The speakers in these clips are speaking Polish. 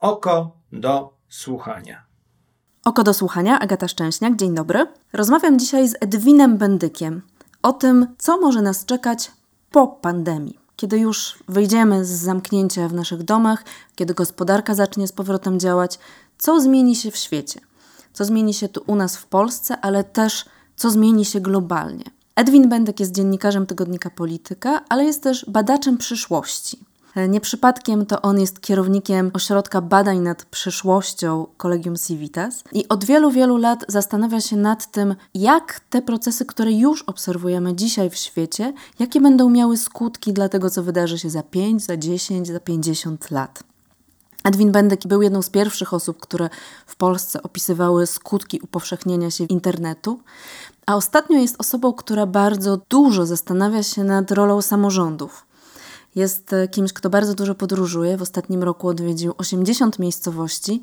Oko do słuchania. Oko do słuchania, Agata Szczęśniak, dzień dobry. Rozmawiam dzisiaj z Edwinem Bendykiem o tym, co może nas czekać po pandemii. Kiedy już wyjdziemy z zamknięcia w naszych domach, kiedy gospodarka zacznie z powrotem działać, co zmieni się w świecie? Co zmieni się tu u nas w Polsce, ale też co zmieni się globalnie? Edwin Bendyk jest dziennikarzem tygodnika Polityka, ale jest też badaczem przyszłości. E, nie przypadkiem to on jest kierownikiem Ośrodka Badań nad Przyszłością Kolegium Civitas i od wielu, wielu lat zastanawia się nad tym, jak te procesy, które już obserwujemy dzisiaj w świecie, jakie będą miały skutki dla tego, co wydarzy się za 5, za 10, za 50 lat. Edwin Bendyk był jedną z pierwszych osób, które w Polsce opisywały skutki upowszechnienia się internetu, a ostatnio jest osobą, która bardzo dużo zastanawia się nad rolą samorządów jest e, kimś, kto bardzo dużo podróżuje. W ostatnim roku odwiedził 80 miejscowości,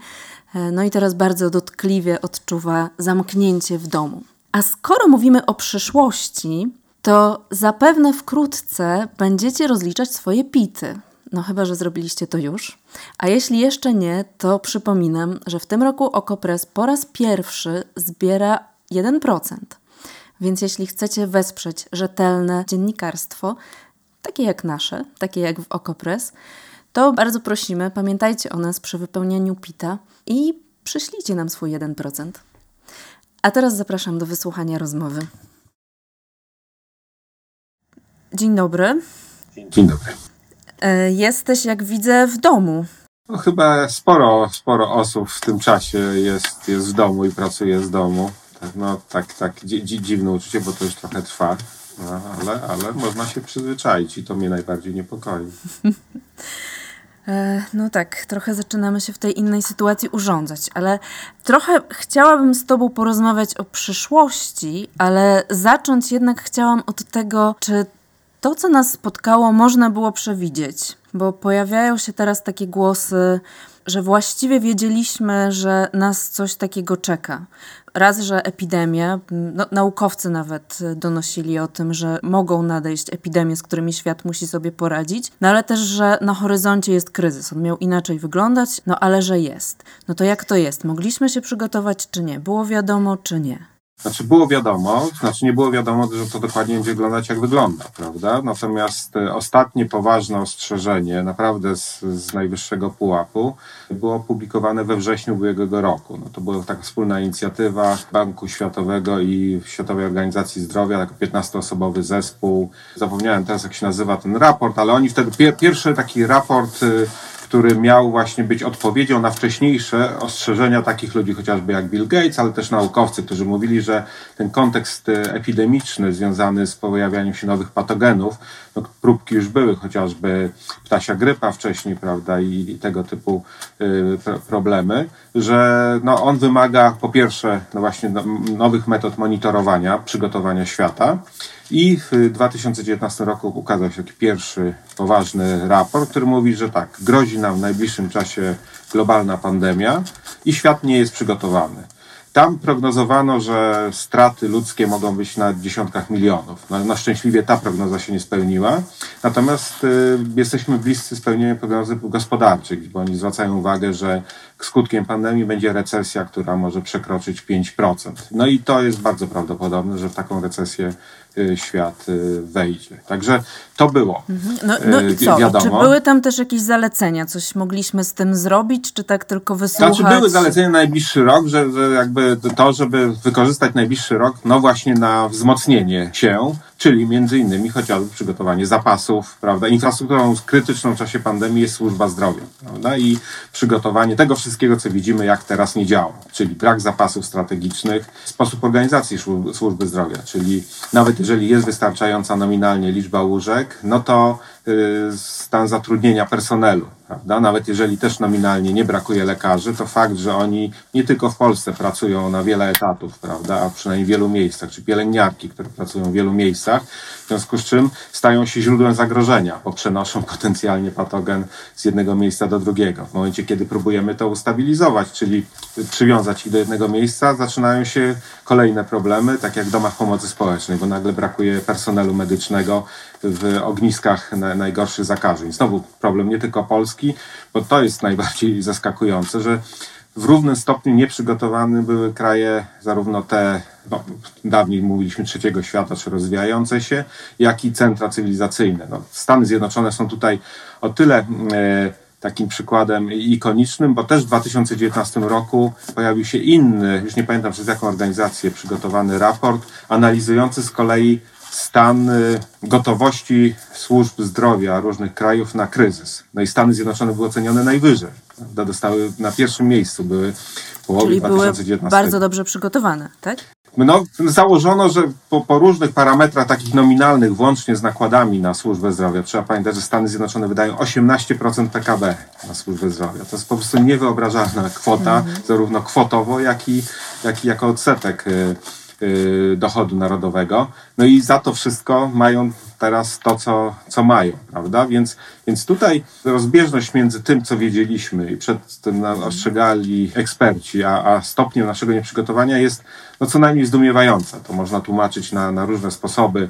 e, no i teraz bardzo dotkliwie odczuwa zamknięcie w domu. A skoro mówimy o przyszłości, to zapewne wkrótce będziecie rozliczać swoje pity. No chyba, że zrobiliście to już. A jeśli jeszcze nie, to przypominam, że w tym roku Okopres po raz pierwszy zbiera 1%. Więc jeśli chcecie wesprzeć rzetelne dziennikarstwo, takie jak nasze, takie jak w Okopres, to bardzo prosimy, pamiętajcie o nas przy wypełnianiu PITA i przyślijcie nam swój 1%. A teraz zapraszam do wysłuchania rozmowy. Dzień dobry. Dzień dobry. E, jesteś, jak widzę, w domu. No, chyba sporo, sporo osób w tym czasie jest, jest w domu i pracuje z domu. No tak, tak dziwne uczucie, bo to już trochę trwa. Ale, ale można się przyzwyczaić i to mnie najbardziej niepokoi. E, no tak, trochę zaczynamy się w tej innej sytuacji urządzać, ale trochę chciałabym z Tobą porozmawiać o przyszłości, ale zacząć jednak chciałam od tego, czy to, co nas spotkało, można było przewidzieć, bo pojawiają się teraz takie głosy, że właściwie wiedzieliśmy, że nas coś takiego czeka. Raz, że epidemia, no, naukowcy nawet donosili o tym, że mogą nadejść epidemie, z którymi świat musi sobie poradzić, no ale też, że na horyzoncie jest kryzys. On miał inaczej wyglądać, no ale że jest. No to jak to jest? Mogliśmy się przygotować, czy nie? Było wiadomo, czy nie? Znaczy było wiadomo, znaczy nie było wiadomo, że to dokładnie będzie wyglądać jak wygląda, prawda? Natomiast e, ostatnie poważne ostrzeżenie, naprawdę z, z najwyższego pułapu, było opublikowane we wrześniu ubiegłego roku. No to była taka wspólna inicjatywa Banku Światowego i Światowej Organizacji Zdrowia, jako 15-osobowy zespół. Zapomniałem teraz, jak się nazywa ten raport, ale oni wtedy, pier, pierwszy taki raport y, który miał właśnie być odpowiedzią na wcześniejsze ostrzeżenia takich ludzi, chociażby jak Bill Gates, ale też naukowcy, którzy mówili, że ten kontekst e, epidemiczny związany z pojawianiem się nowych patogenów, no, próbki już były, chociażby ptasia grypa wcześniej, prawda, i, i tego typu y, problemy, że no, on wymaga po pierwsze no właśnie no, nowych metod monitorowania, przygotowania świata, i w 2019 roku ukazał się taki pierwszy poważny raport, który mówi, że tak, grozi nam w najbliższym czasie globalna pandemia i świat nie jest przygotowany. Tam prognozowano, że straty ludzkie mogą być na dziesiątkach milionów. No, na szczęśliwie ta prognoza się nie spełniła. Natomiast y, jesteśmy bliscy spełnienia prognozy gospodarczych, bo oni zwracają uwagę, że skutkiem pandemii będzie recesja, która może przekroczyć 5%. No i to jest bardzo prawdopodobne, że w taką recesję świat y, wejdzie. Także to było. Mhm. No, no i co? Wiadomo. Czy były tam też jakieś zalecenia? Coś mogliśmy z tym zrobić, czy tak tylko wysłuchać? Znaczy były zalecenia na najbliższy rok, że, że jakby to, żeby wykorzystać najbliższy rok, no właśnie na wzmocnienie się czyli między innymi chociażby przygotowanie zapasów, prawda? Infrastrukturą krytyczną w czasie pandemii jest służba zdrowia, prawda? I przygotowanie tego wszystkiego, co widzimy, jak teraz nie działa, czyli brak zapasów strategicznych, sposób organizacji służby zdrowia, czyli nawet jeżeli jest wystarczająca nominalnie liczba łóżek, no to y, stan zatrudnienia personelu, prawda? Nawet jeżeli też nominalnie nie brakuje lekarzy, to fakt, że oni nie tylko w Polsce pracują na wiele etatów, prawda? A przynajmniej w wielu miejscach, czy pielęgniarki, które pracują w wielu miejscach, w związku z czym stają się źródłem zagrożenia, bo przenoszą potencjalnie patogen z jednego miejsca do drugiego. W momencie, kiedy próbujemy to ustabilizować, czyli przywiązać ich do jednego miejsca, zaczynają się kolejne problemy, tak jak w domach pomocy społecznej, bo nagle brakuje personelu medycznego w ogniskach najgorszych zakażeń. Znowu problem nie tylko Polski, bo to jest najbardziej zaskakujące, że w równym stopniu nieprzygotowane były kraje, zarówno te, no, dawniej mówiliśmy trzeciego świata, czy rozwijające się, jak i centra cywilizacyjne. No, Stany Zjednoczone są tutaj o tyle e, takim przykładem ikonicznym, bo też w 2019 roku pojawił się inny, już nie pamiętam przez jaką organizację, przygotowany raport analizujący z kolei stan y, gotowości służb zdrowia różnych krajów na kryzys. No i Stany Zjednoczone były ocenione najwyżej. Prawda? Dostały na pierwszym miejscu, były w połowie Czyli były 2019. bardzo dobrze przygotowane, tak? No, założono, że po, po, różnych parametrach takich nominalnych, włącznie z nakładami na służbę zdrowia, trzeba pamiętać, że Stany Zjednoczone wydają 18% PKB na służbę zdrowia. To jest po prostu niewyobrażalna kwota, mhm. zarówno kwotowo, jak i, jak i jako odsetek y, dochodu narodowego. No i za to wszystko mają teraz to, co, co mają, prawda? Więc, więc tutaj rozbieżność między tym, co wiedzieliśmy i przed tym ostrzegali eksperci, a, a stopniem naszego nieprzygotowania jest no, co najmniej zdumiewająca. To można tłumaczyć na, na różne sposoby,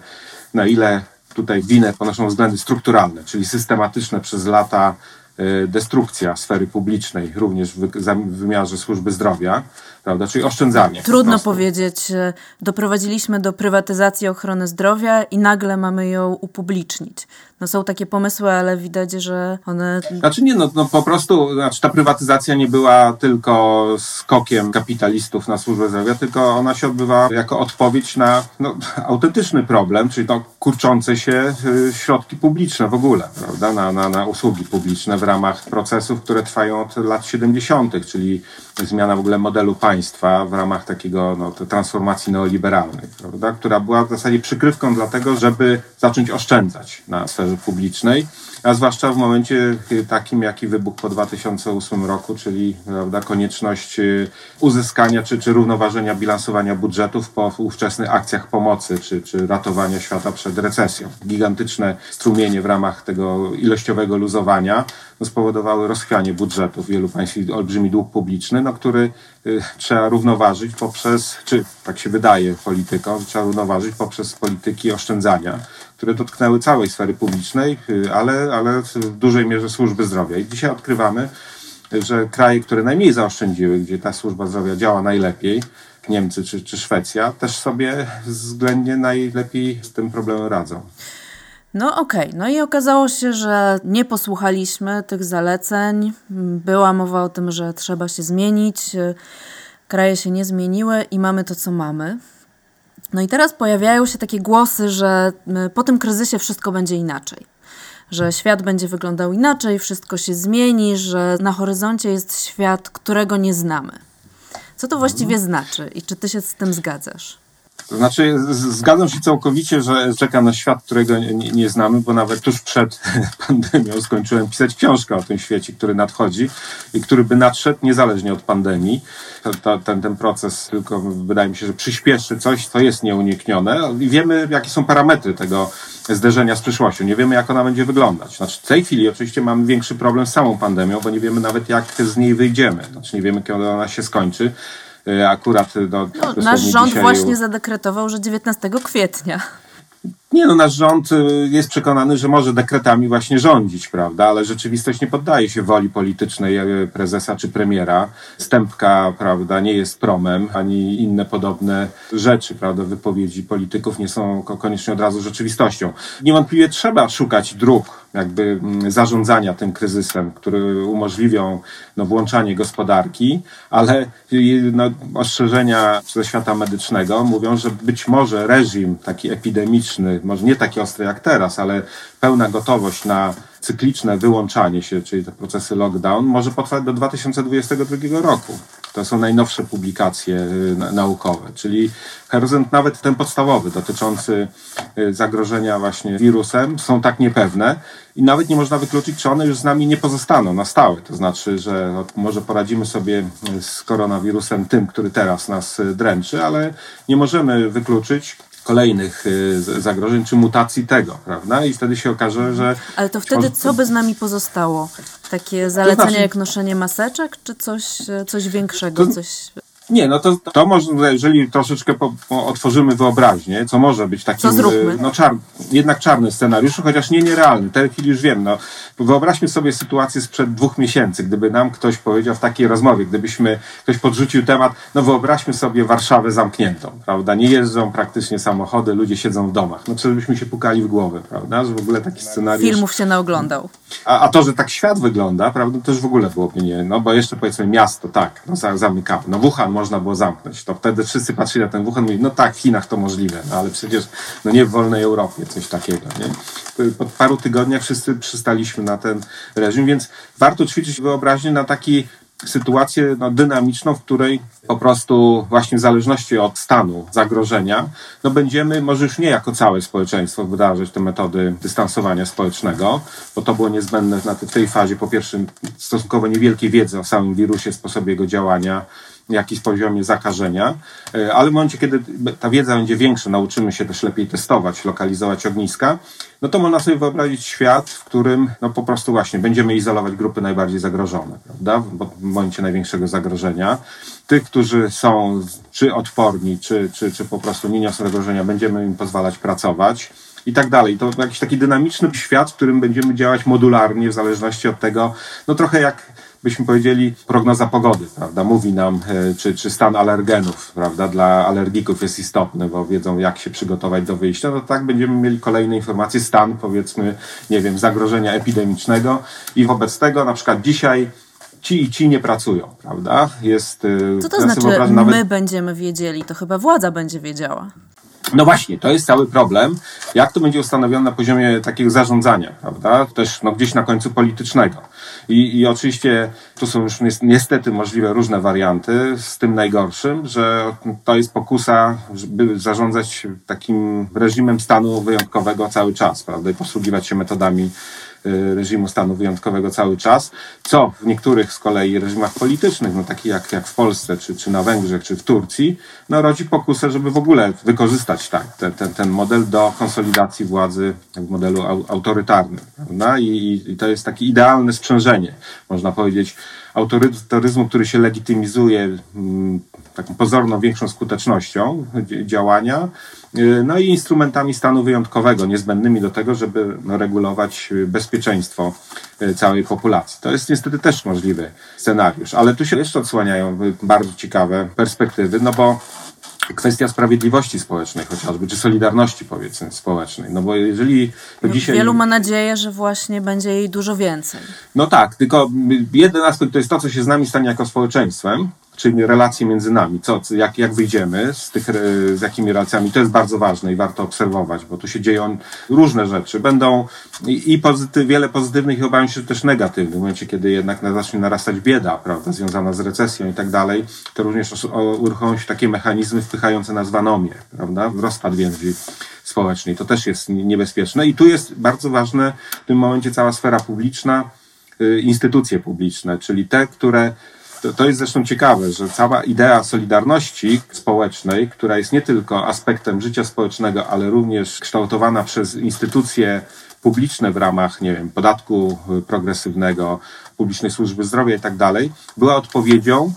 na ile tutaj winę ponoszą względy strukturalne, czyli systematyczne przez lata y, destrukcja sfery publicznej, również w wymiarze służby zdrowia, prawda? Czyli oszczędzanie. Trudno powiedzieć. Doprowadziliśmy do prywatyzacji ochrony zdrowia i nagle mamy ją upublicznić. No są takie pomysły, ale widać, że one... Znaczy nie, no, no po prostu znaczy ta prywatyzacja nie była tylko skokiem kapitalistów na służbę zdrowia, tylko ona się odbywa jako odpowiedź na no, autentyczny problem, czyli to kurczące się y, środki publiczne w ogóle, prawda? Na, na, na usługi publiczne w ramach procesów, które trwają od lat 70., czyli zmiana w ogóle modelu państwa w ramach takiego no, transformacji neoliberalnej, prawda? która była w zasadzie przykrywką dlatego, żeby zacząć oszczędzać na sferze publicznej a zwłaszcza w momencie takim, jaki wybuchł po 2008 roku, czyli prawda, konieczność y, uzyskania czy, czy równoważenia bilansowania budżetów po ówczesnych akcjach pomocy czy, czy ratowania świata przed recesją. Gigantyczne strumienie w ramach tego ilościowego luzowania spowodowały rozchwianie budżetów wielu państw i olbrzymi dług publiczny, no, który y, trzeba równoważyć poprzez, czy tak się wydaje politykom, trzeba równoważyć poprzez polityki oszczędzania które dotknęły całej sfery publicznej, y, ale, ale w dużej mierze służby zdrowia. I dzisiaj odkrywamy, że kraje, które najmniej zaoszczędziły, gdzie ta służba zdrowia działa najlepiej, Niemcy czy, czy Szwecja, też sobie względnie najlepiej z tym problemem radzą. No okej, okay. no i okazało się, że nie posłuchaliśmy tych zaleceń. Była mowa o tym, że trzeba się zmienić. Kraje się nie zmieniły i mamy to, co mamy. No i teraz pojawiają się takie głosy, że y, po tym kryzysie wszystko będzie inaczej. Że świat będzie wyglądał inaczej, wszystko się zmieni, że na horyzoncie jest świat, którego nie znamy. Co to właściwie znaczy i czy ty się z tym zgadzasz? To znaczy, zgadzam się całkowicie, że czekam na świat, którego nie, nie, znamy, bo nawet tuż przed pandemią skończyłem pisać książkę o tym świecie, który nadchodzi i który by nadszedł niezależnie od pandemii. To, ten, ten proces tylko wydaje mi się, że przyspieszy coś, co jest nieuniknione i wiemy, jakie są parametry tego zderzenia z przyszłością. Nie wiemy, jak ona będzie wyglądać. Znaczy, w tej chwili oczywiście mamy większy problem z samą pandemią, bo nie wiemy nawet, jak z niej wyjdziemy. Znaczy, nie wiemy, kiedy ona się skończy. Y, akurat do, no, Nasz rząd dzisiaj... właśnie zadekretował, że 19 kwietnia. Nie no, nasz rząd y, jest przekonany, że może dekretami właśnie rządzić, prawda? Ale rzeczywistość nie poddaje się woli politycznej y, prezesa czy premiera. Stępka, prawda, nie jest promem, ani inne podobne rzeczy, prawda? Wypowiedzi polityków nie są koniecznie od razu rzeczywistością. Niewątpliwie trzeba szukać dróg jakby mm, zarządzania tym kryzysem, które umożliwią no, włączanie gospodarki, ale no, ostrzeżenia ze świata medycznego mówią, że być może reżim taki epidemiczny, może nie taki ostry jak teraz, ale pełna gotowość na cykliczne wyłączanie się, czyli te procesy lockdown, może potrwać do 2022 roku. To są najnowsze publikacje y, naukowe, czyli horyzont nawet ten podstawowy dotyczący y, zagrożenia właśnie wirusem są tak niepewne i nawet nie można wykluczyć, czy one już z nami nie pozostaną na stałe. To znaczy, że może poradzimy sobie y, z koronawirusem tym, który teraz nas dręczy, ale nie możemy wykluczyć kolejnych zagrożeń czy mutacji tego, prawda? I wtedy się okaże, że. Ale to wtedy co by z nami pozostało? Takie zalecenia to znaczy, jak noszenie maseczek, czy coś, coś większego? To, coś... Nie, no to, to może, jeżeli troszeczkę po, po otworzymy wyobraźnię, co może być takim, y, no czar, jednak czarny scenariusz, chociaż nie nierealny. W tej chwili już wiem, no. Wyobraźmy sobie sytuację sprzed dwóch miesięcy, gdyby nam ktoś powiedział w takiej rozmowie, gdybyśmy, ktoś podrzucił temat, no wyobraźmy sobie Warszawę zamkniętą, prawda? Nie jeżdżą praktycznie samochody, ludzie siedzą w domach. No czy byśmy się pukali w głowę, prawda? Że w ogóle taki scenariusz... Filmów się naoglądał. A, a to, że tak świat wygląda, prawda, to już w ogóle byłoby nie, no bo jeszcze powiedzmy miasto, tak, no za- zamykamy. No Wuhan można było zamknąć, to wtedy wszyscy patrzyli na ten Wuhan i mówili, no tak, w Chinach to możliwe, no ale przecież no nie w wolnej Europie coś takiego, nie? Po paru tygodniach wszyscy przystaliśmy na ten reżim, więc warto ćwiczyć wyobraźnię na taki sytuację no, dynamiczną, w której po prostu właśnie w zależności od stanu zagrożenia, no będziemy może już nie jako całe społeczeństwo wdrażać te metody dystansowania społecznego, bo to było niezbędne na te- w tej fazie po pierwsze stosunkowo niewielkiej wiedzy o samym wirusie, sposobie jego działania, jakiś poziomie zakażenia, e, ale w momencie, kiedy ta wiedza będzie większa, nauczymy się też lepiej testować, lokalizować ogniska, no to można sobie wyobrazić świat, w którym no po prostu właśnie będziemy izolować grupy najbardziej zagrożone, prawda? W momencie największego zagrożenia. Tych, którzy są czy odporni, czy, czy, czy po prostu nie niosą zagrożenia, będziemy im pozwalać pracować i tak dalej. To jakiś taki dynamiczny świat, w którym będziemy działać modularnie w zależności od tego, no trochę jak byśmy powiedzieli, prognoza pogody, prawda? Mówi nam, e, czy, czy stan alergenów, prawda? Dla alergików jest istotny, bo wiedzą, jak się przygotować do wyjścia. No tak będziemy mieli kolejne informacje, stan, powiedzmy, nie wiem, zagrożenia epidemicznego i wobec tego na przykład dzisiaj ci i ci nie pracują, prawda? Jest, e, Co to znaczy wyobrażam nawet- my będziemy wiedzieli? To chyba władza będzie wiedziała. no właśnie, to jest cały problem. Jak to będzie ustanowione na poziomie takiego zarządzania, prawda? Też no, gdzieś na końcu politycznego. I, I oczywiście tu są już nies- niestety możliwe różne warianty, z tym najgorszym, że to jest pokusa, żeby zarządzać takim reżimem stanu wyjątkowego cały czas, prawda? I posługiwać się metodami reżimu stanu wyjątkowego cały czas, co w niektórych z kolei reżimach politycznych, no takich jak, jak w Polsce, czy, czy na Węgrzech, czy w Turcji, no rodzi pokusę, żeby w ogóle wykorzystać tak, ten, ten, ten model do konsolidacji władzy w modelu au, autorytarnym. Prawda? I, I to jest takie idealne sprzężenie, można powiedzieć, autorytaryzmu, który się legitymizuje mm, taką pozorną większą skutecznością dzi- działania, y, no i instrumentami stanu wyjątkowego, niezbędnymi do tego, żeby no, regulować y, bezpieczeństwo y, całej populacji. To jest niestety też możliwy scenariusz, ale tu się jeszcze odsłaniają y, bardzo ciekawe perspektywy, no bo kwestia sprawiedliwości społecznej chociażby, czy solidarności powiedzmy społecznej, no bo jeżeli to dzisiaj... Wielu ma nadzieję, że właśnie będzie jej dużo więcej. No tak, tylko jeden aspekt to jest to, co się z nami stanie jako społeczeństwem, czyli relacje między nami, co, jak, jak wyjdziemy z tych, e, z jakimi relacjami, to jest bardzo ważne i warto obserwować, bo tu się dzieją różne rzeczy. Będą i, i pozyty, wiele pozytywnych i obawiam się że też negatywnych. W momencie, kiedy jednak na- zacznie narastać bieda, prawda, związana z recesją i tak dalej, to również uruchomią się takie mechanizmy wpychające nas w anomię, prawda, w rozpad więzi społecznej. To też jest niebezpieczne i tu jest bardzo ważne w tym momencie cała sfera publiczna, y, instytucje publiczne, czyli te, które. To, to jest zresztą ciekawe, że cała idea solidarności społecznej, która jest nie tylko aspektem życia społecznego, ale również kształtowana przez instytucje publiczne w ramach, nie wiem, podatku progresywnego, publicznej służby zdrowia i tak dalej, była odpowiedzią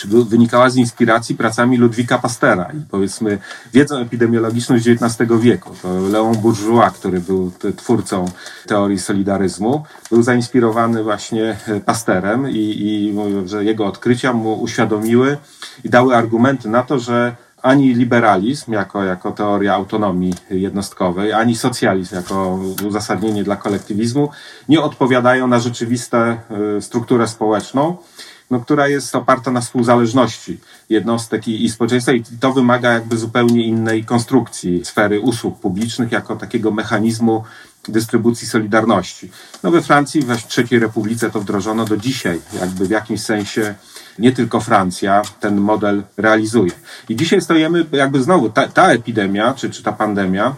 czy wy- wynikała z inspiracji pracami Ludwika Pastera i powiedzmy wiedzą epidemiologiczną z XIX wieku. To Leon Bourgeois, który był twórcą teorii solidaryzmu, był zainspirowany właśnie e, Pasterem i, i że jego odkrycia mu uświadomiły i dały argumenty na to, że ani liberalizm jako, jako teoria autonomii jednostkowej, ani socjalizm jako uzasadnienie dla kolektywizmu nie odpowiadają na rzeczywistą strukturę społeczną, no, która jest oparta na współzależności jednostek i, i społeczeństwa i to wymaga jakby zupełnie innej konstrukcji sfery usług publicznych jako takiego mechanizmu dystrybucji solidarności. No we Francji, we III Republice to wdrożono do dzisiaj, jakby w jakimś sensie nie tylko Francja ten model realizuje. I dzisiaj stojemy jakby znowu, ta, ta epidemia, czy, czy ta pandemia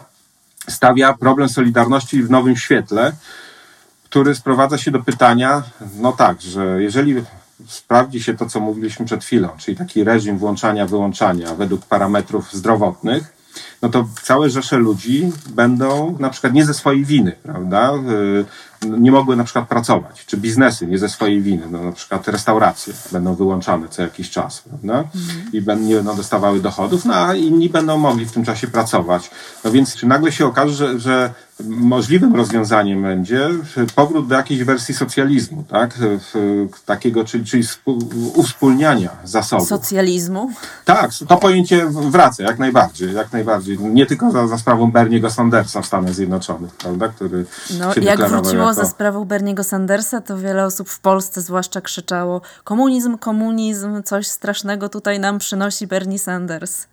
stawia problem solidarności w nowym świetle, który sprowadza się do pytania, no tak, że jeżeli sprawdzi się to, co mówiliśmy przed chwilą, czyli taki reżim włączania, wyłączania według parametrów zdrowotnych, no to całe rzesze ludzi będą na przykład nie ze swojej winy, prawda? Y, nie mogły na przykład pracować, czy biznesy nie ze swojej winy, no na przykład restauracje będą wyłączane co jakiś czas, prawda? Mhm. I nie będą dostawały dochodów, no a inni będą mogli w tym czasie pracować. No więc czy nagle się okaże, że, że możliwym rozwiązaniem będzie powrót do jakiejś wersji socjalizmu, tak? Takiego, czyli, czyli uwspólniania zasobów. Socjalizmu? Tak, to pojęcie wraca jak najbardziej, jak najbardziej. Nie tylko za, za sprawą Berniego Sandersa w Stanach Zjednoczonych, prawda? Który no, jak wróciło jako... za sprawą Berniego Sandersa, to wiele osób w Polsce zwłaszcza krzyczało komunizm, komunizm, coś strasznego tutaj nam przynosi Bernie Sanders.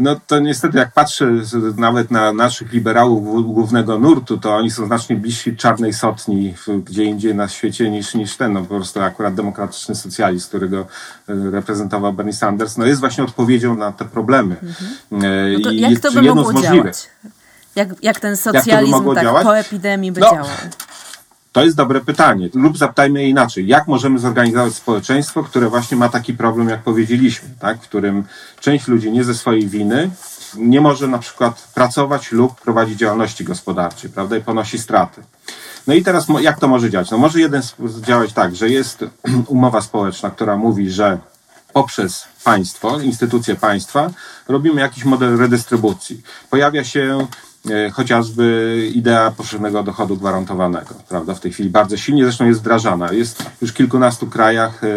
No to niestety, jak patrzę nawet na naszych liberałów głównego nurtu, to oni są znacznie bliżsi czarnej sotni gdzie indziej na świecie niż, niż ten. No po prostu akurat demokratyczny socjalizm, którego e, reprezentował Bernie Sanders, no jest właśnie odpowiedzią na te problemy. Mhm. No to jak to by mogło działać? Jak, jak ten socjalizm jak tak po epidemii by no, działał? To jest dobre pytanie. Lub zapytajmy je inaczej. Jak możemy zorganizować społeczeństwo, które właśnie ma taki problem, jak powiedzieliśmy, tak? w którym część ludzi nie ze swojej winy nie może na przykład pracować lub prowadzić działalności gospodarczej, prawda, i ponosi straty. No i teraz jak to może działać? No może jeden działać tak, że jest umowa społeczna, która mówi, że poprzez państwo, instytucje państwa, robimy jakiś model redystrybucji. Pojawia się chociażby idea powszechnego dochodu gwarantowanego, prawda, w tej chwili bardzo silnie, zresztą jest wdrażana. Jest już w kilkunastu krajach e,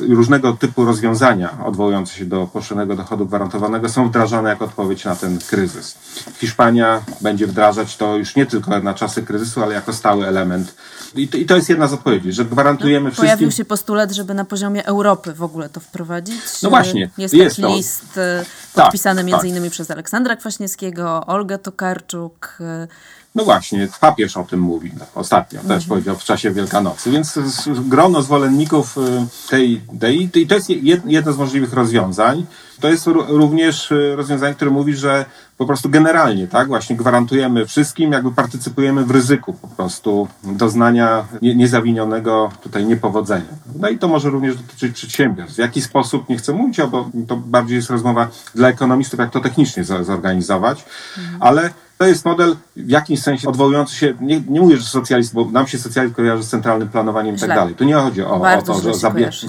różnego typu rozwiązania odwołujące się do powszechnego dochodu gwarantowanego są wdrażane jako odpowiedź na ten kryzys. Hiszpania będzie wdrażać to już nie tylko na czasy kryzysu, ale jako stały element. I to, i to jest jedna z odpowiedzi, że gwarantujemy no, wszystkim... Pojawił się postulat, żeby na poziomie Europy w ogóle to wprowadzić. No właśnie. Jest, jest taki list e, tak, podpisany tak, między tak. innymi przez Aleksandra Kwaśniewskiego, Olgę Tokarczuk, no właśnie, papież o tym mówi ostatnio, mhm. też powiedział w czasie Wielkanocy. Więc grono zwolenników y, tej idei, i to jest jedno z możliwych rozwiązań. To jest również y, rozwiązanie, które mówi, że po prostu generalnie, tak, właśnie gwarantujemy wszystkim, jakby partycypujemy w ryzyku po prostu doznania nie, niezawinionego tutaj niepowodzenia. No i to może również dotyczyć przedsiębiorstw. W jaki sposób, nie chcę mówić, bo to bardziej jest rozmowa dla ekonomistów, jak to technicznie zorganizować, mhm. ale to jest model w jakimś sensie odwołujący się, nie, nie mówię, że socjalizm, bo nam się socjalizm kojarzy z centralnym planowaniem i tak dalej. Tu nie chodzi o, o to, że zabierze.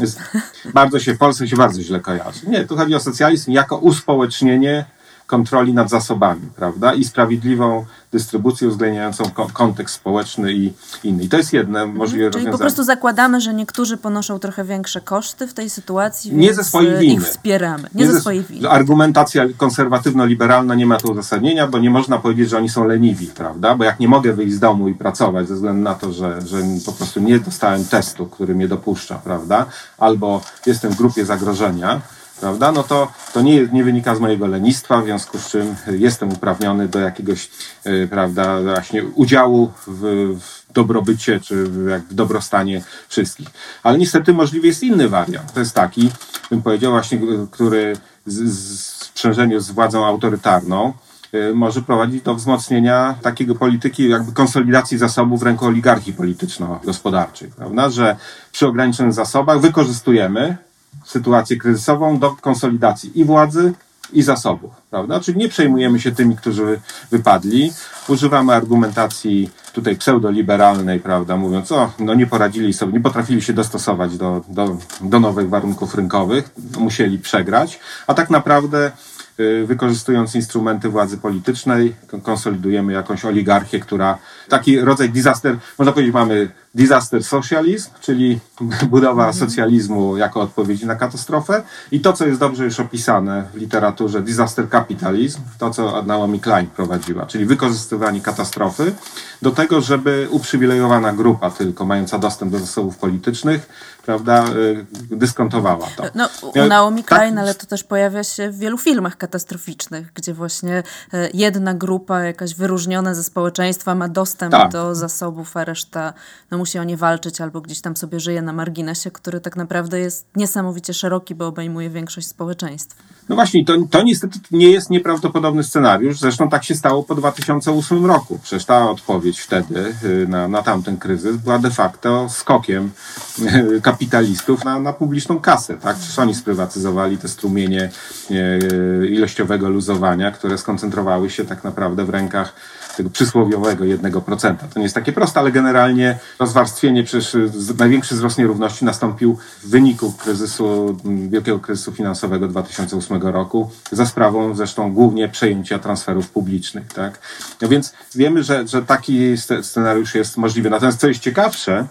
Bardzo się w Polsce się bardzo źle kojarzy. Nie, tu chodzi o socjalizm jako uspołecznienie kontroli nad zasobami, prawda? I sprawiedliwą dystrybucję uwzględniającą kontekst społeczny i inny. I to jest jedne mhm. możliwe Czyli rozwiązanie. po prostu zakładamy, że niektórzy ponoszą trochę większe koszty w tej sytuacji, nie ze swojej e, winy. ich wspieramy. Nie, nie ze, ze swojej winy. Argumentacja konserwatywno-liberalna nie ma tu uzasadnienia, bo nie można powiedzieć, że oni są leniwi, prawda? Bo jak nie mogę wyjść z domu i pracować ze względu na to, że, że po prostu nie dostałem testu, który mnie dopuszcza, prawda? Albo jestem w grupie zagrożenia, prawda, no to, to nie, nie wynika z mojego lenistwa, w związku z czym jestem uprawniony do jakiegoś, yy, prawda, właśnie udziału w, w dobrobycie, czy w, jak w dobrostanie wszystkich. Ale niestety możliwy jest inny wariant. To jest taki, bym powiedział właśnie, który z, z sprzężeniu z władzą autorytarną, y, może prowadzić do wzmocnienia takiego polityki, jakby konsolidacji zasobów w ręku oligarchii polityczno-gospodarczej, prawda? Że przy ograniczonych zasobach wykorzystujemy sytuację kryzysową do konsolidacji i władzy, i zasobów, prawda? Czyli nie przejmujemy się tymi, którzy wypadli. Używamy argumentacji tutaj pseudoliberalnej, prawda, mówiąc, o, no nie poradzili sobie, nie potrafili się dostosować do, do, do nowych warunków rynkowych, musieli przegrać, a tak naprawdę y, wykorzystując instrumenty władzy politycznej, konsolidujemy jakąś oligarchię, która taki rodzaj disaster, można powiedzieć, mamy disaster socialism, czyli budowa socjalizmu jako odpowiedzi na katastrofę i to, co jest dobrze już opisane w literaturze, disaster capitalism, to, co Naomi Klein prowadziła, czyli wykorzystywanie katastrofy do tego, żeby uprzywilejowana grupa tylko mająca dostęp do zasobów politycznych, prawda, y, dyskontowała to. No, u Naomi tak? Klein, ale to też pojawia się w wielu filmach katastroficznych, gdzie właśnie y, jedna grupa jakaś wyróżniona ze społeczeństwa ma dostęp tak. do zasobów, a reszta no, no, musi o nie walczyć albo gdzieś tam sobie żyje na marginesie, który tak naprawdę jest niesamowicie szeroki, bo obejmuje większość społeczeństwa. No właśnie, to, to niestety nie jest nieprawdopodobny scenariusz. Zresztą tak się stało po 2008 roku. Przecież ta odpowiedź wtedy y, na, na tamten kryzys była de facto skokiem y, kapitalistów na, na publiczną kasę. Tak? Przecież oni sprywatyzowali te strumienie y, ilościowego luzowania, które skoncentrowały się tak naprawdę w rękach tego przysłowiowego 1%. To nie jest takie proste, ale generalnie rozwarstwienie, przecież największy wzrost nierówności nastąpił w wyniku kryzysu, wielkiego kryzysu finansowego 2008 roku, za sprawą zresztą głównie przejęcia transferów publicznych. Tak? No więc wiemy, że, że taki scenariusz jest możliwy. Natomiast co jest ciekawsze,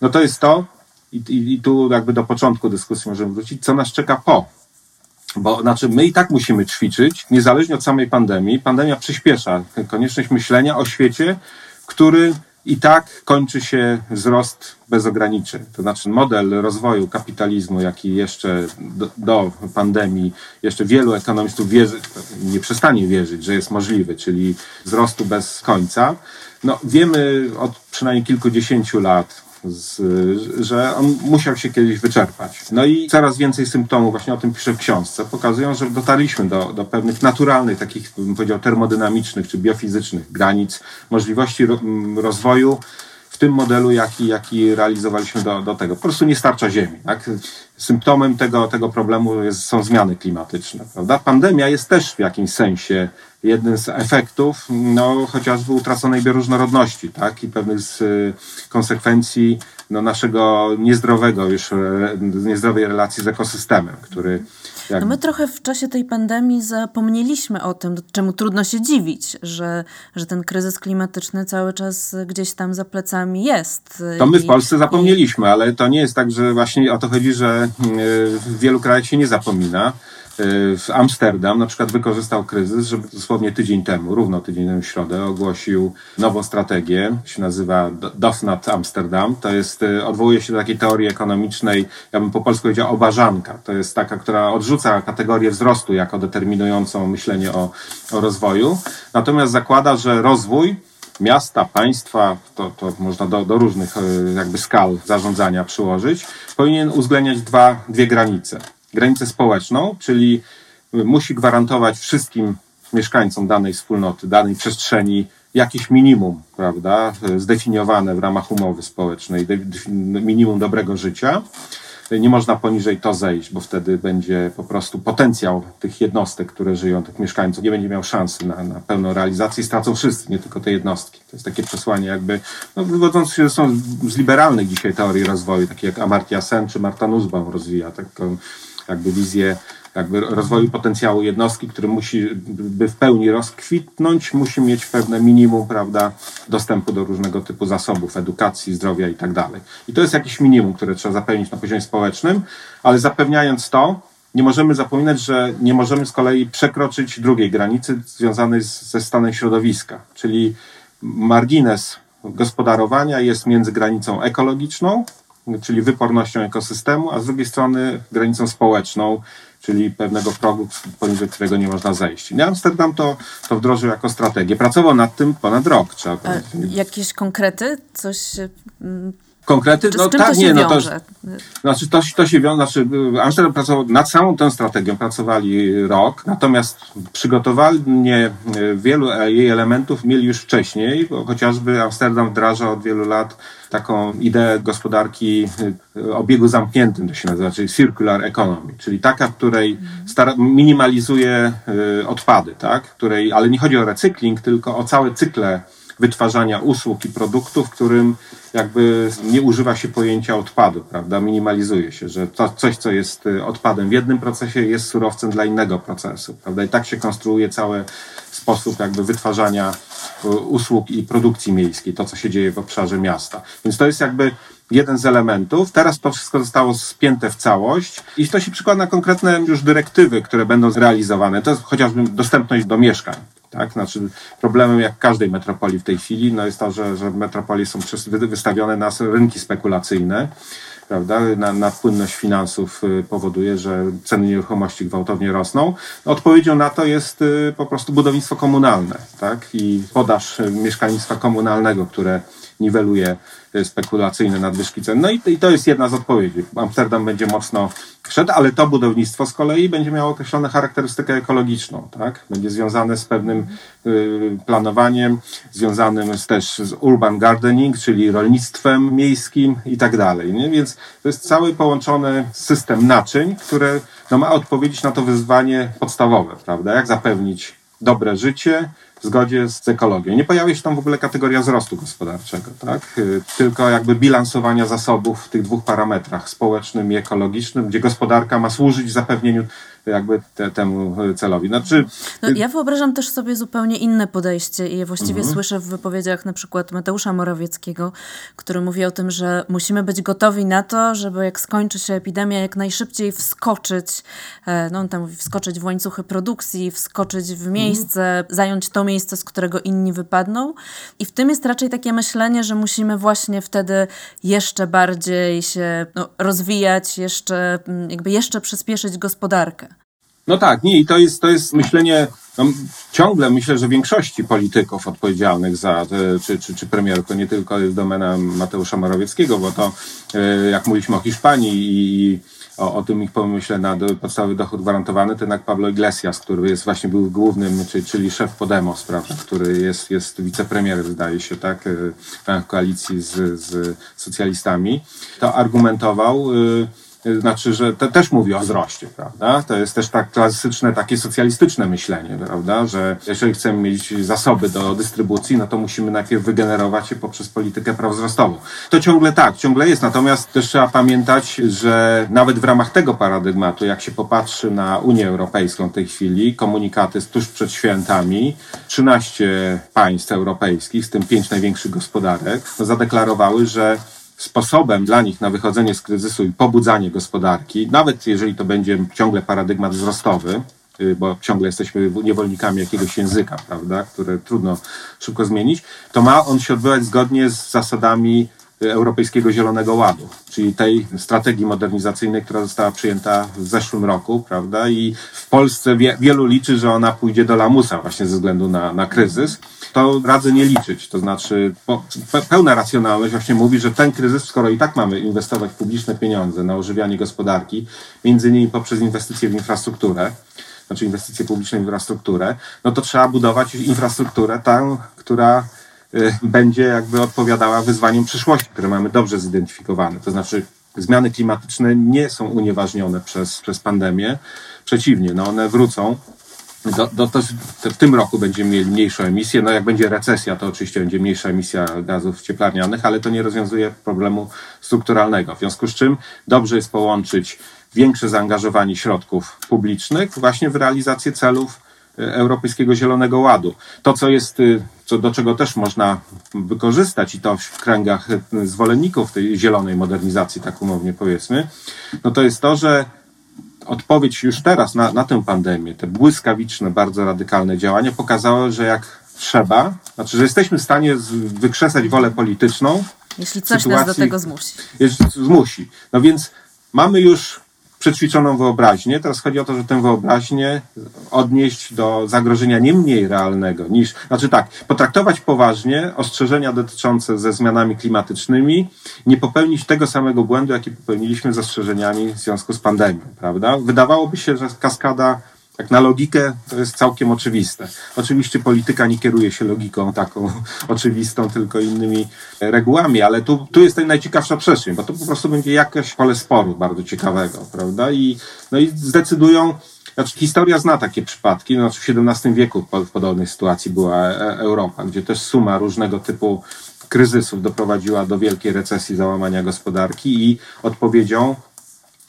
no to jest to, i, i, i tu jakby do początku dyskusji możemy wrócić, co nas czeka po bo znaczy my i tak musimy ćwiczyć, niezależnie od samej pandemii. Pandemia przyspiesza konieczność myślenia o świecie, który i tak kończy się wzrost bez ograniczeń. To znaczy model rozwoju kapitalizmu, jaki jeszcze do, do, pandemii, jeszcze wielu ekonomistów wierzy, nie przestanie wierzyć, że jest możliwy, czyli wzrostu bez końca. No, wiemy od przynajmniej kilkudziesięciu lat, z, że on musiał się kiedyś wyczerpać. No i coraz więcej symptomów, właśnie o tym piszę w książce, pokazują, że dotarliśmy do, do pewnych naturalnych, takich bym powiedział termodynamicznych czy biofizycznych granic możliwości rozwoju w tym modelu, jaki, jaki realizowaliśmy do, do tego. Po prostu nie starcza Ziemi. Tak? Symptomem tego, tego problemu jest, są zmiany klimatyczne. Prawda? Pandemia jest też w jakimś sensie jednym z efektów no, chociażby utraconej bioróżnorodności tak? i pewnych z konsekwencji no, naszego niezdrowego już, niezdrowej relacji z ekosystemem, który. No my trochę w czasie tej pandemii zapomnieliśmy o tym, czemu trudno się dziwić, że, że ten kryzys klimatyczny cały czas gdzieś tam za plecami jest. To my w Polsce zapomnieliśmy, ale to nie jest tak, że właśnie o to chodzi, że y, w wielu krajach się nie zapomina. Y, w Amsterdam na przykład wykorzystał kryzys, żeby dosłownie tydzień temu, równo tydzień temu w środę, ogłosił nową strategię, się nazywa DOFNAT Amsterdam. To jest, y, odwołuje się do takiej teorii ekonomicznej, ja bym po polsku powiedział obażanka. To jest taka, która odrzuca kategorię wzrostu jako determinującą myślenie o, o rozwoju. Natomiast zakłada, że rozwój miasta, państwa, to, to można do, do różnych y, jakby skal zarządzania przyłożyć, powinien uwzględniać dwa, dwie granice granicę społeczną, czyli musi gwarantować wszystkim mieszkańcom danej wspólnoty, danej przestrzeni jakieś minimum, prawda, zdefiniowane w ramach umowy społecznej, minimum dobrego życia. Nie można poniżej to zejść, bo wtedy będzie po prostu potencjał tych jednostek, które żyją, tych mieszkańców, nie będzie miał szansy na, na pełną realizację i stracą wszyscy, nie tylko te jednostki. To jest takie przesłanie jakby, no, wywodzące się są z liberalnych dzisiaj teorii rozwoju, takie jak Amartya Sen czy Marta Nussbaum rozwija taką jakby wizję jakby rozwoju potencjału jednostki, który musi, by w pełni rozkwitnąć, musi mieć pewne minimum, prawda, dostępu do różnego typu zasobów, edukacji, zdrowia i tak dalej. I to jest jakieś minimum, które trzeba zapewnić na poziomie społecznym, ale zapewniając to, nie możemy zapominać, że nie możemy z kolei przekroczyć drugiej granicy związanej z, ze stanem środowiska, czyli margines gospodarowania jest między granicą ekologiczną, czyli wypornością ekosystemu, a z drugiej strony granicą społeczną, czyli pewnego progu, poniżej którego nie można zejść. I Amsterdam to, to wdrożył jako strategię. Pracował nad tym ponad rok. Trzeba powiedzieć. Jakieś konkrety? Coś mm, Konkrety? No tak, nie, no to, znaczy to, to się wiąże, znaczy Amsterdam pracował nad samą tę strategią, pracowali rok, natomiast przygotowanie wielu jej elementów mieli już wcześniej, bo chociażby Amsterdam wdraża od wielu lat taką ideę gospodarki y, obiegu zamkniętym, to się nazywa, czyli circular economy, czyli taka, w której stara, minimalizuje y, odpady, tak? Której, ale nie chodzi o recykling, tylko o całe cykle wytwarzania usług i produktów, którym jakby nie używa się pojęcia odpadu, prawda? Minimalizuje się, że to coś, co jest y, odpadem w jednym procesie, jest surowcem dla innego procesu, prawda? I tak się konstruuje cały sposób jakby wytwarzania y, usług i produkcji miejskiej, to co się dzieje w obszarze miasta. Więc to jest jakby jeden z elementów. Teraz to wszystko zostało spięte w całość i to się przykłada na konkretne już dyrektywy, które będą zrealizowane. To jest chociażby dostępność do mieszkań. Tak? Znaczy, problemem jak każdej metropolii w tej chwili no jest to, że, że metropolie są wystawione na rynki spekulacyjne. Prawda? Na, na płynność finansów y, powoduje, że ceny nieruchomości gwałtownie rosną. Odpowiedzią na to jest y, po prostu budownictwo komunalne tak? i podaż mieszkalnictwa komunalnego, które niweluje spekulacyjne nadwyżki cen. No i, i to jest jedna z odpowiedzi. Amsterdam będzie mocno szedł, ale to budownictwo z kolei będzie miało określoną charakterystykę ekologiczną, tak? Będzie związane z pewnym y, planowaniem, związanym z, też z urban gardening, czyli rolnictwem miejskim i tak dalej, nie? Więc to jest cały połączony system naczyń, które no, ma odpowiedzieć na to wyzwanie podstawowe, prawda? Jak zapewnić dobre życie, w zgodzie z ekologią. Nie pojawia się tam w ogóle kategoria wzrostu gospodarczego, tak? Y, tylko jakby bilansowania zasobów w tych dwóch parametrach, społecznym i ekologicznym, gdzie gospodarka ma służyć zapewnieniu jakby te, temu celowi. Znaczy, no, ja wyobrażam też sobie zupełnie inne podejście i je właściwie mhm. słyszę w wypowiedziach na przykład Mateusza Morawieckiego, który mówi o tym, że musimy być gotowi na to, żeby jak skończy się epidemia, jak najszybciej wskoczyć, e, no on tam mówi, wskoczyć w łańcuchy produkcji, wskoczyć w mhm. miejsce, mhm. zająć to miejsce, z którego inni wypadną. I w tym jest raczej takie myślenie, że musimy właśnie wtedy jeszcze bardziej się no, rozwijać, jeszcze, mm, jakby jeszcze przyspieszyć gospodarkę. No tak, nie, i to jest, to jest myślenie, no, ciągle myślę, że większości polityków odpowiedzialnych za, czy, czy, czy premierów, to nie tylko jest domena Mateusza Morawieckiego, bo to, e, jak mówiliśmy o Hiszpanii i o, o tym ich pomyśle na podstawowy dochód gwarantowany, to jednak Pablo Iglesias, który jest właśnie był głównym, czyli, czyli szef Podemos, prawda, który jest, jest wicepremierem, zdaje się, tak, e, w koalicji z, z socjalistami, to argumentował, y, znaczy, że to też mówi o wzroście, prawda? To jest też tak klasyczne, takie socjalistyczne myślenie, prawda? Że jeżeli chcemy mieć zasoby do dystrybucji, no to musimy najpierw wygenerować je poprzez politykę prawowzrostową. To ciągle tak, ciągle jest. Natomiast też trzeba pamiętać, że nawet w ramach tego paradygmatu, jak się popatrzy na Unię Europejską w tej chwili, komunikaty tuż przed świętami, 13 państw europejskich, z tym 5 największych gospodarek, no zadeklarowały, że sposobem dla nich na wychodzenie z kryzysu i pobudzanie gospodarki, nawet jeżeli to będzie ciągle paradygmat wzrostowy, y, bo ciągle jesteśmy niewolnikami jakiegoś języka, prawda, które trudno szybko zmienić, to ma on się odbywać zgodnie z zasadami Europejskiego Zielonego Ładu, czyli tej strategii modernizacyjnej, która została przyjęta w zeszłym roku, prawda? I w Polsce wie, wielu liczy, że ona pójdzie do lamusa właśnie ze względu na, na kryzys. To radzę nie liczyć, to znaczy po, pełna racjonalność właśnie mówi, że ten kryzys, skoro i tak mamy inwestować publiczne pieniądze na ożywianie gospodarki, między innymi poprzez inwestycje w infrastrukturę, znaczy inwestycje publiczne w infrastrukturę, no to trzeba budować infrastrukturę tę, która będzie jakby odpowiadała wyzwaniom przyszłości, które mamy dobrze zidentyfikowane. To znaczy zmiany klimatyczne nie są unieważnione przez, przez pandemię. Przeciwnie, no one wrócą. Do, do, to, w tym roku będziemy mieli mniejszą emisję. No jak będzie recesja, to oczywiście będzie mniejsza emisja gazów cieplarnianych, ale to nie rozwiązuje problemu strukturalnego. W związku z czym dobrze jest połączyć większe zaangażowanie środków publicznych właśnie w realizację celów Europejskiego Zielonego Ładu. To, co jest, y, co, do czego też można wykorzystać i to w kręgach zwolenników tej zielonej modernizacji, tak umownie powiedzmy, no to jest to, że odpowiedź już teraz na, na tę pandemię, te błyskawiczne, bardzo radykalne działania pokazały, że jak trzeba, znaczy, że jesteśmy w stanie wykrzesać wolę polityczną. Jeśli coś sytuacji, nas do tego zmusi. Zmusi. No więc mamy już przećwiczoną wyobraźnię. Teraz chodzi o to, że tę wyobraźnię odnieść do zagrożenia nie mniej realnego niż, znaczy tak, potraktować poważnie ostrzeżenia dotyczące ze zmianami klimatycznymi, nie popełnić tego samego błędu, jaki popełniliśmy z ostrzeżeniami w związku z pandemią, prawda? Wydawałoby się, że kaskada jak na logikę to jest całkiem oczywiste. Oczywiście polityka nie kieruje się logiką taką oczywistą, tylko innymi regułami, ale tu, tu jest najciekawsza przestrzeń, bo to po prostu będzie jakieś pole sporu bardzo ciekawego, prawda? I, no i zdecydują, znaczy historia zna takie przypadki, no, znaczy w XVII wieku w podobnej sytuacji była e, Europa, gdzie też suma różnego typu kryzysów doprowadziła do wielkiej recesji, załamania gospodarki i odpowiedzią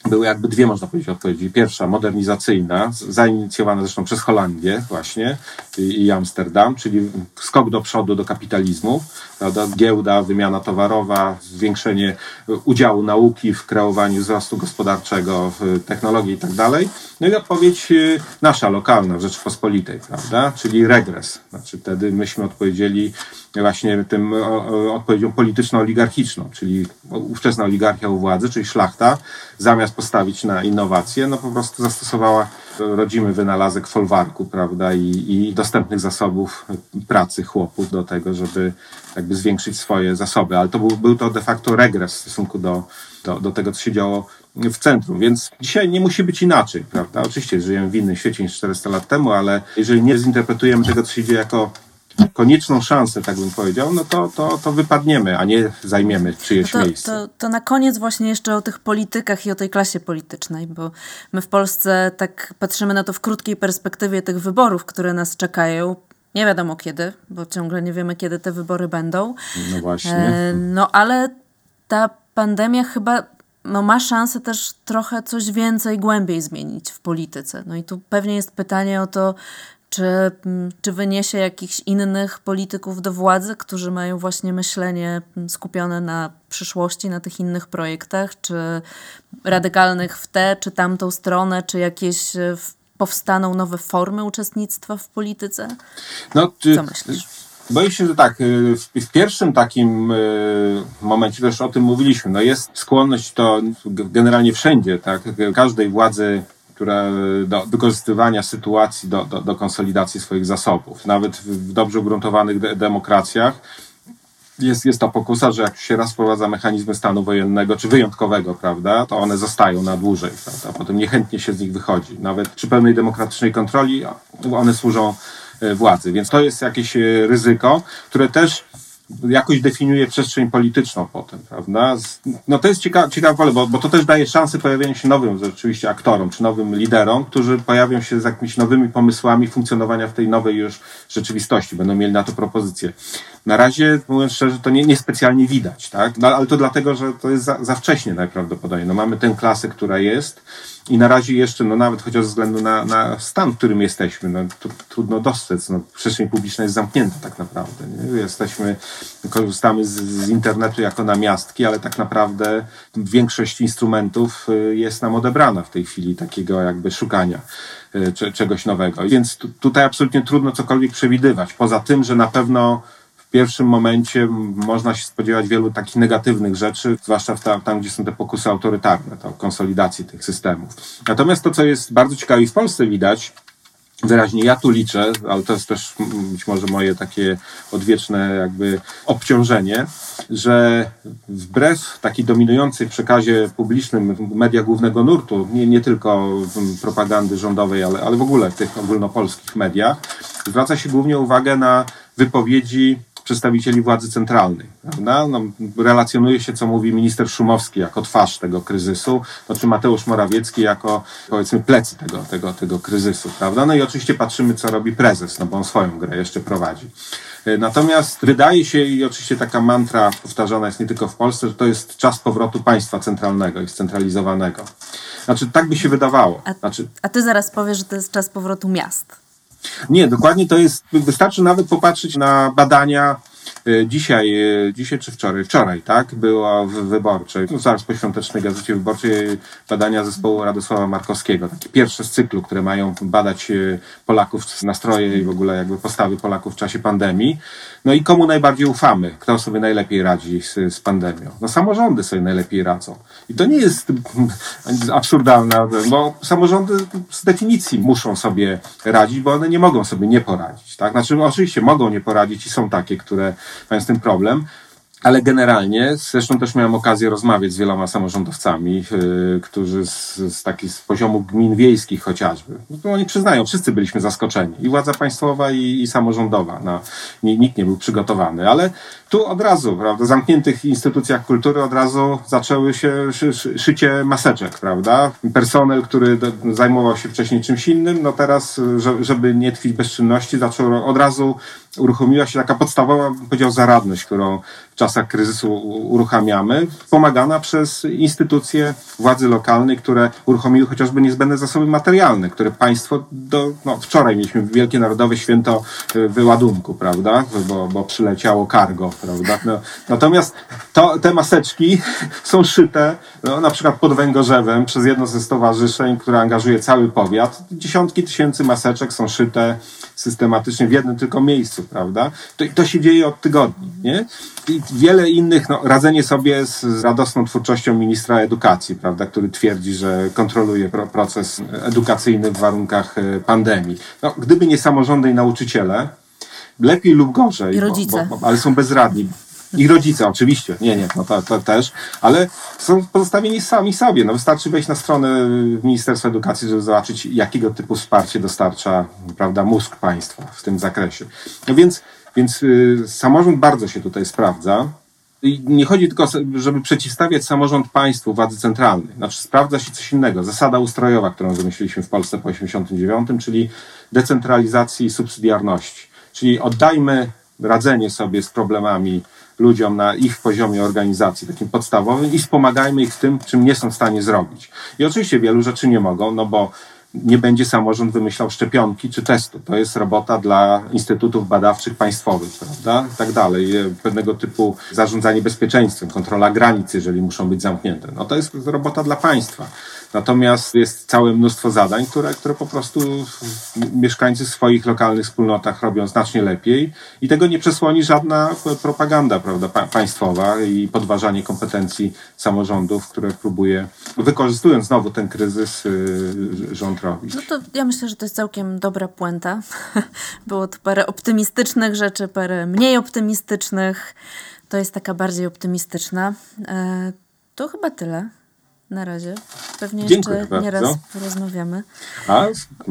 były jakby dwie, można powiedzieć, odpowiedzi. Pierwsza, modernizacyjna, zainicjowana zresztą przez Holandię właśnie i, Amsterdam, czyli skok do przodu do kapitalizmu, prawda? giełda, wymiana towarowa, zwiększenie udziału nauki w kreowaniu wzrostu gospodarczego, technologii i tak dalej. No i odpowiedź y, nasza, lokalna, w Rzeczypospolitej, prawda? czyli regres. Znaczy wtedy myśmy odpowiedzieli właśnie tym odpowiedzią polityczno-oligarchiczną, czyli ówczesna oligarchia u władzy, czyli szlachta, zamiast postawić na innowacje, no po prostu zastosowała rodzimy wynalazek folwarku, prawda, i, i dostępnych zasobów pracy chłopów do tego, żeby jakby zwiększyć swoje zasoby. Ale to był, był to de facto regres w stosunku do, do, do tego, co się działo w centrum. Więc dzisiaj nie musi być inaczej, prawda? Oczywiście żyjemy w innym świecie niż 400 lat temu, ale jeżeli nie zinterpretujemy tego, co się dzieje jako konieczną szansę, tak bym powiedział, no to, to, to wypadniemy, a nie zajmiemy czyjeś no to, miejsce. To, to na koniec właśnie jeszcze o tych politykach i o tej klasie politycznej, bo my w Polsce tak patrzymy na to w krótkiej perspektywie tych wyborów, które nas czekają. Nie wiadomo kiedy, bo ciągle nie wiemy, kiedy te wybory będą. No właśnie. E, no ale ta pandemia chyba no, ma szansę też trochę coś więcej, głębiej zmienić w polityce. No i tu pewnie jest pytanie o to, czy, mm, czy wyniesie jakichś innych polityków do władzy, którzy mają właśnie myślenie mm, skupione na przyszłości, na tych innych projektach, czy radykalnych w tę, czy tamtą stronę, czy jakieś e, powstaną nowe formy uczestnictwa w polityce? No, czy, Co myślisz? Boję się, że tak, y, w, pierwszym takim y, momencie też o tym mówiliśmy, no jest skłonność to generalnie wszędzie, tak, każdej władzy które do wykorzystywania sytuacji do, do, do konsolidacji swoich zasobów. Nawet w dobrze ugruntowanych de demokracjach jest, jest ta pokusa, że jak się raz wprowadza mechanizmy stanu wojennego czy wyjątkowego, prawda, to one zostają na dłużej, prawda, potem niechętnie się z nich wychodzi. Nawet przy pełnej demokratycznej kontroli one służą e, władzy. Więc to jest jakieś e, ryzyko, które też jakoś definiuje przestrzeń polityczną potem, prawda? No to jest ciekawe, ciekawe bo, bo to też daje szansę pojawienia się nowym rzeczywiście aktorom, czy nowym liderom, którzy pojawią się z jakimiś nowymi pomysłami funkcjonowania w tej nowej już rzeczywistości, będą mieli na to propozycje. Na razie, mówiąc szczerze, to nie, niespecjalnie widać, tak? No, ale to dlatego, że to jest za, za wcześnie najprawdopodobniej. No mamy tę klasę, która jest, i na razie jeszcze, no nawet chociaż ze względu na, na stan, w którym jesteśmy, no, trudno dostrzec. No, przestrzeń publiczna jest zamknięta tak naprawdę. Nie? Jesteśmy, korzystamy z, z, internetu jako namiastki, ale tak naprawdę większość instrumentów y, jest nam odebrana w tej chwili takiego jakby szukania y, czegoś nowego. Więc tutaj absolutnie trudno cokolwiek przewidywać. Poza tym, że na pewno pierwszym momencie można się spodziewać wielu takich negatywnych rzeczy, zwłaszcza tam, tam, gdzie są te pokusy autorytarne, to konsolidacji tych systemów. Natomiast to, co jest bardzo ciekawe i w Polsce widać, wyraźnie ja tu liczę, ale to jest też być może moje takie odwieczne jakby obciążenie, że wbrew takiej dominującej przekazie publicznym media głównego nurtu, nie, nie tylko propagandy rządowej, ale, ale w ogóle w tych ogólnopolskich mediach, zwraca się głównie uwagę na wypowiedzi przedstawicieli władzy centralnej. Prawda? No, relacjonuje się, co mówi minister Szumowski jako twarz tego kryzysu, to czy Mateusz Morawiecki jako, powiedzmy, plecy tego, tego, tego kryzysu. Prawda? No i oczywiście patrzymy, co robi prezes, no bo on swoją grę jeszcze prowadzi. E, natomiast wydaje się, i oczywiście taka mantra powtarzana jest nie tylko w Polsce, że to jest czas powrotu państwa centralnego i scentralizowanego. Znaczy, tak by się wydawało. A, znaczy, a ty zaraz powiesz, że to jest czas powrotu miast. Nie, dokładnie to jest, wystarczy nawet popatrzeć na badania Dzisiaj, e, dzisiaj czy wczoraj? Wczoraj, tak? Było w Wyborczej, no zaraz po świątecznej Gazecie Wyborczej badania zespołu Radosława Markowskiego. Takie pierwsze z cyklu, które mają badać e, Polaków, nastroje i w ogóle jakby postawy Polaków w czasie pandemii. No i komu najbardziej ufamy? Kto sobie najlepiej radzi z, z pandemią? No samorządy sobie najlepiej radzą. I to nie jest absurdalne, bo samorządy z definicji muszą sobie radzić, bo one nie mogą sobie nie poradzić. Tak? Znaczy, oczywiście mogą nie poradzić i są takie, które mają z tym problem, ale generalnie, zresztą też miałem okazję rozmawiać z wieloma samorządowcami, yy, którzy z, z takich z poziomu gmin wiejskich chociażby, no oni przyznają, wszyscy byliśmy zaskoczeni. I władza państwowa, i, i samorządowa. No, nikt nie był przygotowany, ale tu od razu, prawda, w zamkniętych instytucjach kultury od razu zaczęły się szy, szy, szycie maseczek, prawda? Personel, który do, zajmował się wcześniej czymś innym, no teraz, żeby nie tkwić bezczynności, zaczął od razu uruchomiła się taka podstawowa, bym powiedział, zaradność, którą w czasach kryzysu uruchamiamy, pomagana przez instytucje władzy lokalnej, które uruchomiły chociażby niezbędne zasoby materialne, które państwo do, no wczoraj mieliśmy Wielkie Narodowe Święto e, Wyładunku, prawda, bo, bo przyleciało cargo prawda? No, natomiast to, te maseczki są szyte no, na przykład pod Węgorzewem przez jedno ze stowarzyszeń, które angażuje cały powiat. Dziesiątki tysięcy maseczek są szyte systematycznie w jednym tylko miejscu, prawda? To, to się dzieje od tygodni, nie? I wiele innych, no, radzenie sobie z, radosną twórczością ministra edukacji, prawda, który twierdzi, że kontroluje pro, proces edukacyjny w warunkach e, pandemii. No, gdyby nie samorządy i nauczyciele, lepiej lub gorzej, I rodzice. Bo, bo, ale są bezradni. I rodzice, oczywiście. Nie, nie, no to, to też. Ale są pozostawieni sami sobie. No wystarczy wejść na stronę Ministerstwa Edukacji, żeby zobaczyć, jakiego typu wsparcie dostarcza prawda, mózg państwa w tym zakresie. No więc, więc y, samorząd bardzo się tutaj sprawdza. I nie chodzi tylko, żeby przeciwstawiać samorząd państwu, władzy centralnej. Znaczy sprawdza się coś innego. Zasada ustrojowa, którą wymyśliliśmy w Polsce po 1989, czyli decentralizacji i subsydiarności. Czyli oddajmy radzenie sobie z problemami ludziom na ich poziomie organizacji, takim podstawowym i wspomagajmy ich w tym, czym nie są w stanie zrobić. I oczywiście wielu rzeczy nie mogą, no bo nie będzie samorząd wymyślał szczepionki czy testu. To jest robota dla instytutów badawczych państwowych, prawda? I tak dalej. Pewnego typu zarządzanie bezpieczeństwem, kontrola granic, jeżeli muszą być zamknięte. No to jest robota dla państwa. Natomiast jest całe mnóstwo zadań, które, które po prostu mieszkańcy w swoich lokalnych wspólnotach robią znacznie lepiej i tego nie przesłoni żadna propaganda prawda, państwowa i podważanie kompetencji samorządów, które próbuje, wykorzystując znowu ten kryzys, rząd robić. No to ja myślę, że to jest całkiem dobra puenta. Było tu parę optymistycznych rzeczy, parę mniej optymistycznych. To jest taka bardziej optymistyczna. E, to chyba tyle na razie. Pewnie Dziękuję jeszcze bardzo. nieraz porozmawiamy A,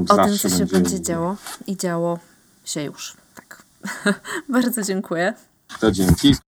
o tym, co się będzie działo i działo się już. Tak. bardzo dziękuję. To dzięki.